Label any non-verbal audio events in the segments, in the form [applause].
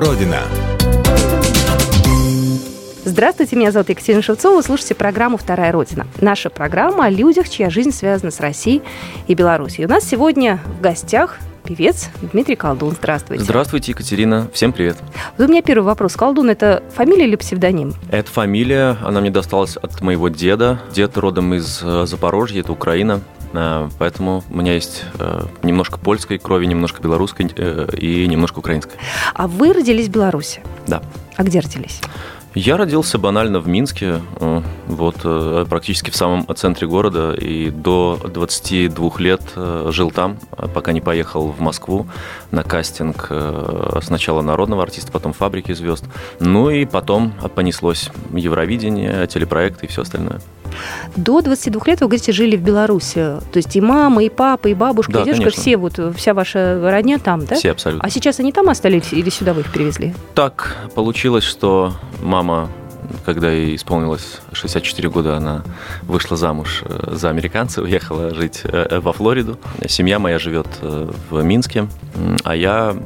Родина. Здравствуйте, меня зовут Екатерина Шевцова. Вы слушаете программу «Вторая Родина». Наша программа о людях, чья жизнь связана с Россией и Беларусью. У нас сегодня в гостях певец Дмитрий Колдун. Здравствуйте. Здравствуйте, Екатерина. Всем привет. Вот у меня первый вопрос. Колдун – это фамилия или псевдоним? Это фамилия. Она мне досталась от моего деда. Дед родом из э, Запорожья, это Украина. Э, поэтому у меня есть э, немножко польской крови, немножко белорусской и немножко украинской. А вы родились в Беларуси? Да. А где родились? Я родился банально в Минске, э, вот э, практически в самом центре города, и до 22 лет э, жил там, пока не поехал в Москву на кастинг сначала народного артиста, потом фабрики звезд. Ну и потом понеслось Евровидение, телепроекты и все остальное. До 22 лет, вы говорите, жили в Беларуси. То есть и мама, и папа, и бабушка, да, и дедушка, конечно. все, вот вся ваша родня там, да? Все абсолютно. А сейчас они там остались или сюда вы их перевезли? Так получилось, что мама когда ей исполнилось 64 года, она вышла замуж э, за американца, [laughs] уехала жить э, во Флориду. Семья моя живет э, в Минске, а я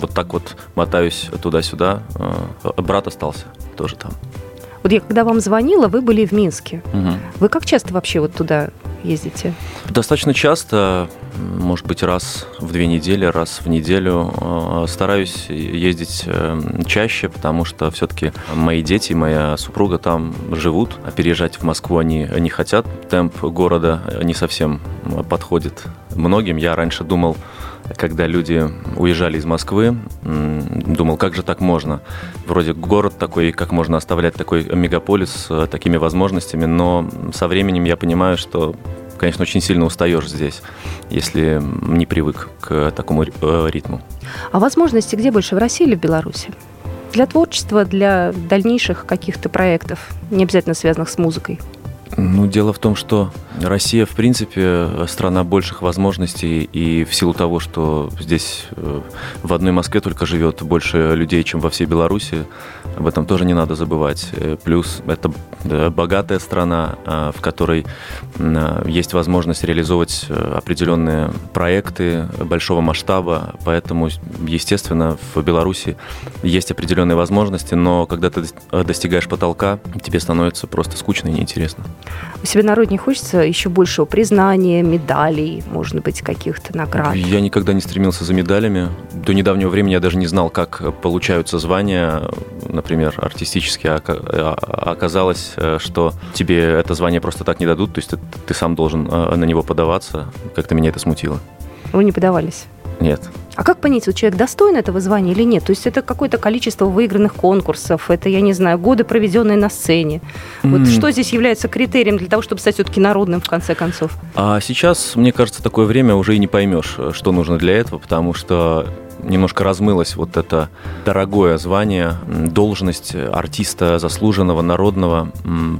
вот так вот мотаюсь туда-сюда. Брат остался тоже там. Вот я когда вам звонила, вы были в Минске. Угу. Вы как часто вообще вот туда ездите? Достаточно часто, может быть, раз в две недели, раз в неделю. Э, стараюсь ездить э, чаще, потому что все-таки мои дети, моя супруга там живут, а переезжать в Москву они не хотят. Темп города не совсем подходит многим. Я раньше думал, когда люди уезжали из Москвы, думал, как же так можно? Вроде город такой, как можно оставлять такой мегаполис с э, такими возможностями, но со временем я понимаю, что конечно, очень сильно устаешь здесь, если не привык к такому э, ритму. А возможности где больше, в России или в Беларуси? Для творчества, для дальнейших каких-то проектов, не обязательно связанных с музыкой? Ну, дело в том, что Россия, в принципе, страна больших возможностей, и в силу того, что здесь э, в одной Москве только живет больше людей, чем во всей Беларуси, об этом тоже не надо забывать. Э, плюс это богатая страна, э, в которой есть возможность реализовывать определенные проекты большого масштаба, поэтому, естественно, в Беларуси есть определенные возможности, но когда ты достигаешь потолка, тебе становится просто скучно и неинтересно. У себя народ не хочется еще большего признания, медалей, может быть, каких-то наград? Я никогда не стремился за медалями. До недавнего времени я даже не знал, как получаются звания, например, артистические. А оказалось, э, что тебе это звание просто так не дадут, то есть ты, ты сам должен э, на него подаваться. Как-то меня это смутило. Вы не подавались? Нет. А как понять, вот человек достоин этого звания или нет? То есть это какое-то количество выигранных конкурсов, это, я не знаю, годы, проведенные на сцене. Вот mm. что здесь является критерием для того, чтобы стать все-таки народным в конце концов? А сейчас, мне кажется, такое время уже и не поймешь, что нужно для этого, потому что немножко размылось вот это дорогое звание, должность артиста заслуженного, народного,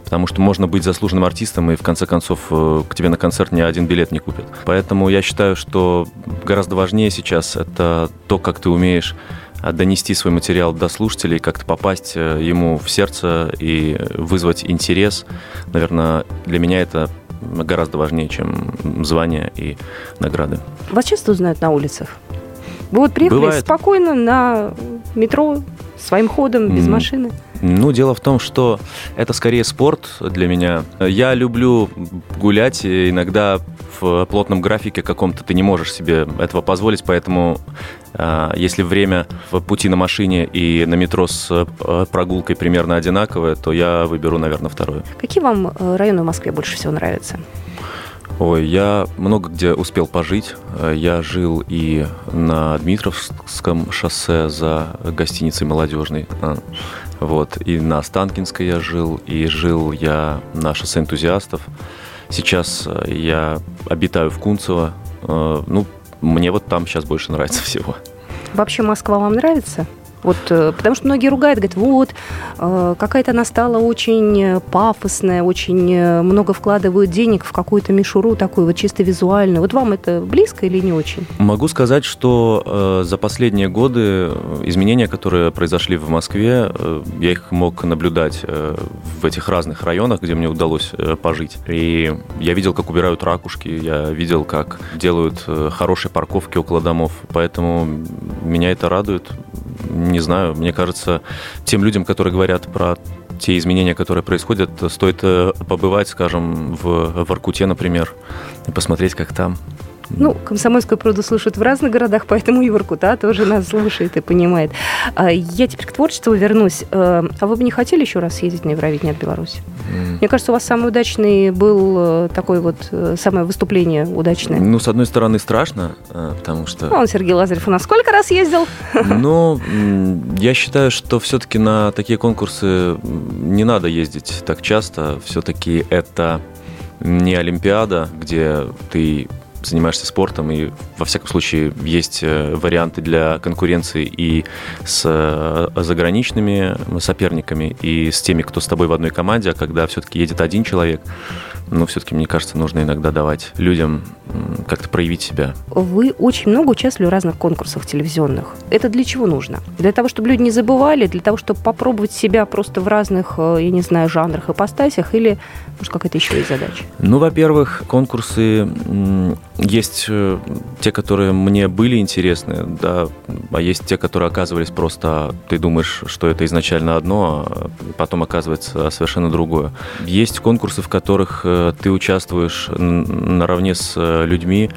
потому что можно быть заслуженным артистом, и в конце концов э, к тебе на концерт ни один билет не купят. Поэтому я считаю, что гораздо важнее сейчас это то, как ты умеешь донести свой материал до слушателей, как-то попасть э, ему в сердце и вызвать интерес. Наверное, для меня это гораздо важнее, чем звания и награды. Вас часто узнают на улицах? Вы вот приехали Бывает. спокойно на метро своим ходом, без mm. машины? Ну, дело в том, что это скорее спорт для меня. Я люблю гулять, и иногда в плотном графике каком-то ты не можешь себе этого позволить, поэтому а, если время в пути на машине и на метро с э, прогулкой примерно одинаковое, то я выберу, наверное, второе. Какие вам э, районы в Москве больше всего нравятся? Ой, я много где успел пожить. Я жил и на Дмитровском шоссе за гостиницей «Молодежный». А, вот. И на Останкинской я жил, и жил я на шоссе энтузиастов. Сейчас я обитаю в Кунцево. Ну, мне вот там сейчас больше нравится [laughs] всего. Вообще Москва вам нравится? Вот, э, потому что многие ругают, говорят, вот, э, какая-то она стала очень пафосная, очень э, много вкладывают денег в какую-то мишуру такую вот чисто визуальную. Вот вам это близко или не очень? Могу сказать, что за последние годы изменения, которые произошли в Москве, я их мог наблюдать в этих разных районах, где мне удалось пожить. И я видел, как убирают ракушки, я видел, как делают хорошие парковки около домов, поэтому меня это радует не знаю, мне кажется, тем людям, которые говорят про те изменения, которые происходят, стоит э, побывать, скажем, в Воркуте, например, и посмотреть, как там. Ну, Комсомольскую правду слушают в разных городах, поэтому и Воркута тоже нас слушает и понимает. А, я теперь к творчеству вернусь. Э, а вы бы не хотели еще раз съездить на Евровидение от Беларуси? Mm. Мне кажется, у вас самый удачный был э, такой вот, э, самое выступление удачное. Ну, с одной стороны, страшно, потому что... Ну, он, Сергей Лазарев, у нас сколько раз ездил? [laughs] Ну, я считаю, что все-таки на такие конкурсы не надо ездить так часто. Все-таки это не Олимпиада, где ты занимаешься спортом, и во всяком случае есть э, варианты для конкуренции и с э, заграничными соперниками, и с теми, кто с тобой в одной команде, а когда все-таки едет один человек, но все-таки, мне кажется, нужно иногда давать людям как-то проявить себя. Вы очень много участвовали в разных конкурсах телевизионных. Это для чего нужно? Для того, чтобы люди не забывали, для того, чтобы попробовать себя просто в разных, э, я не знаю, жанрах и постасях, или, может, какая-то еще есть задача? Ну, во-первых, конкурсы есть э, те, которые мне были интересны, да, а есть те, которые оказывались просто, ты думаешь, что это изначально одно, а потом оказывается совершенно другое. Есть конкурсы, в которых э, ты участвуешь наравне с э, людьми,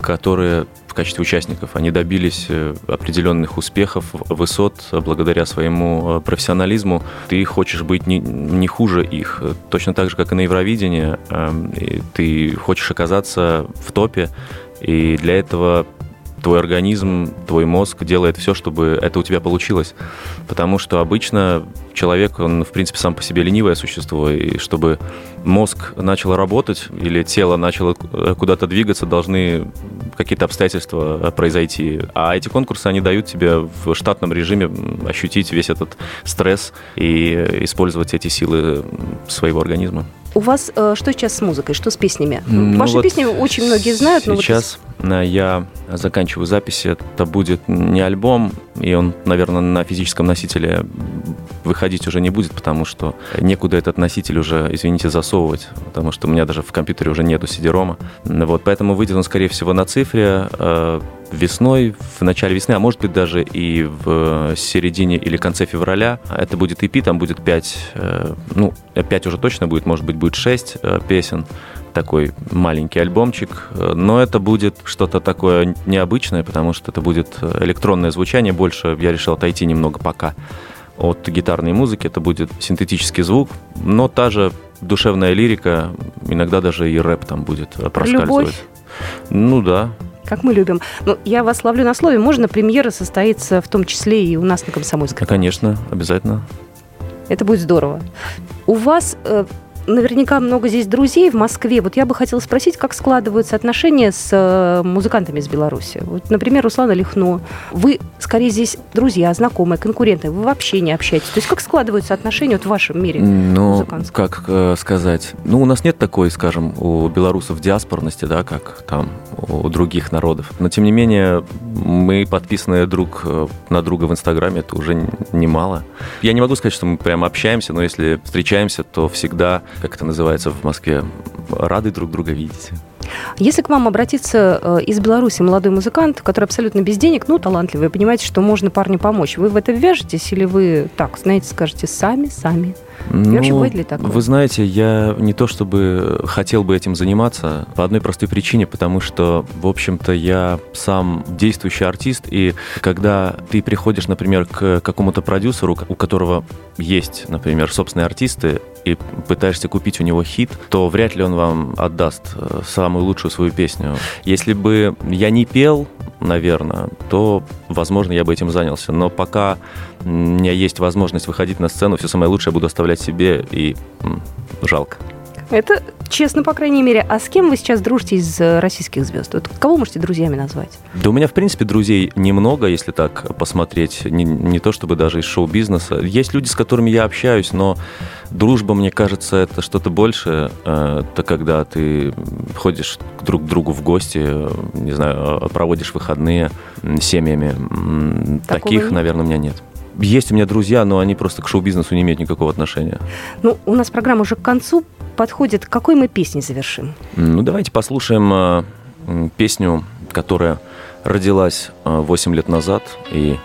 которые в качестве участников, они добились э, определенных успехов, высот благодаря своему э, профессионализму. Ты хочешь быть не, не хуже их. Точно так же, как и на Евровидении, эм, ты хочешь оказаться в топе, и для этого твой организм, твой мозг делает все, чтобы это у тебя получилось. Потому что обычно человек, он, в принципе, сам по себе ленивое существо, и чтобы мозг начал работать или тело начало куда-то двигаться, должны какие-то обстоятельства произойти. А эти конкурсы, они дают тебе в штатном режиме ощутить весь этот стресс и использовать эти силы своего организма. У вас э, что сейчас с музыкой, что с песнями? Ну, Ваши вот песни очень многие знают. Сейчас но вот... я заканчиваю записи. Это будет не альбом, и он, наверное, на физическом носителе выходить уже не будет, потому что некуда этот носитель уже, извините, засовывать, потому что у меня даже в компьютере уже нету CD-ROM. Вот, поэтому выйдет он, скорее всего, на цифре э, весной, в начале весны, а может быть даже и в середине или конце февраля. Это будет EP, там будет 5, э, ну, 5 уже точно будет, может быть, будет 6 э, песен такой маленький альбомчик, но это будет что-то такое необычное, потому что это будет электронное звучание больше. Я решил отойти немного пока от гитарной музыки, это будет синтетический звук, но та же душевная лирика, иногда даже и рэп там будет проскальзывать. Любовь? Ну да, как мы любим. Ну, я вас ловлю на слове. Можно премьера состоится в том числе и у нас на Комсомольской? конечно, обязательно. Это будет здорово. У вас э, наверняка много здесь друзей в Москве. Вот я бы хотела спросить, как складываются отношения с э, музыкантами из Беларуси. Вот, например, Руслана Лихно. Вы, скорее, здесь друзья, знакомые, конкуренты. Вы вообще не общаетесь. То есть как складываются отношения вот в вашем мире ну, как э, сказать? Ну, у нас нет такой, скажем, у белорусов диаспорности, да, как там у других народов. Но, тем не менее, мы подписаны друг э, на друга в Инстаграме, это уже немало. Я не могу сказать, что мы прям общаемся, но если встречаемся, то всегда как это называется в Москве, рады друг друга видеть. Если к вам обратиться э, из Беларуси молодой музыкант, который абсолютно без денег, ну, талантливый, вы понимаете, что можно парню помочь, вы в это вяжетесь или вы так, знаете, скажете сами, сами? Ну, вообще бывает ли такое? Вы знаете, я не то чтобы хотел бы этим заниматься по одной простой причине, потому что, в общем-то, я сам действующий артист, и когда ты приходишь, например, к какому-то продюсеру, у которого есть, например, собственные артисты, и пытаешься купить у него хит, то вряд ли он вам отдаст э, самую лучшую свою песню. Если бы я не пел, наверное, то, возможно, я бы этим занялся. Но пока у меня есть возможность выходить на сцену, все самое лучшее буду оставлять себе, и жалко. Это честно, по крайней мере. А с кем вы сейчас дружите из э, российских звезд? Вот кого можете друзьями назвать? Да у меня, в принципе, друзей немного, если так посмотреть. Не, не то чтобы даже из шоу-бизнеса. Есть люди, с которыми я общаюсь, но дружба, мне кажется, это что-то большее. Э, это когда ты ходишь друг к другу в гости, не знаю, проводишь выходные семьями. Такого Таких, нет? наверное, у меня нет. Есть у меня друзья, но они просто к шоу-бизнесу не имеют никакого отношения. Ну, у нас программа уже к концу подходит. Какой мы песней завершим? Ну, давайте послушаем э, песню, которая родилась э, 8 лет назад и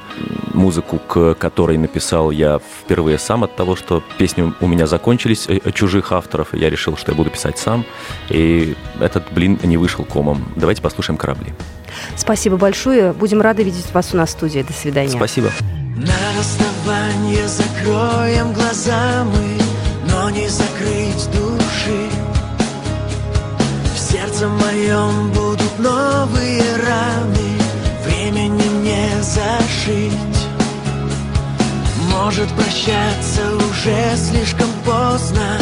музыку, к которой написал я впервые сам от того, что песни у меня закончились э, чужих авторов, и я решил, что я буду писать сам. И этот блин не вышел комом. Давайте послушаем «Корабли». Спасибо большое. Будем рады видеть вас у нас в студии. До свидания. Спасибо. На расставание закроем глаза мы, но не закрыть души. Может прощаться уже слишком поздно,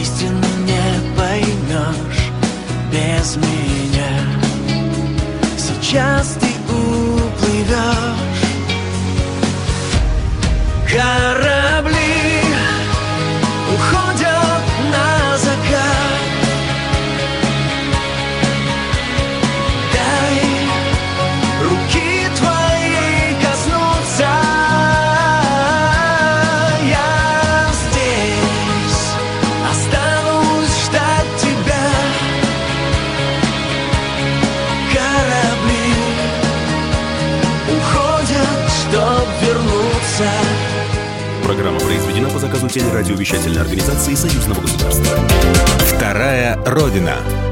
истину не поймешь без меня. Сейчас ты уплывешь телерадиовещательной организации Союзного государства. Вторая Родина.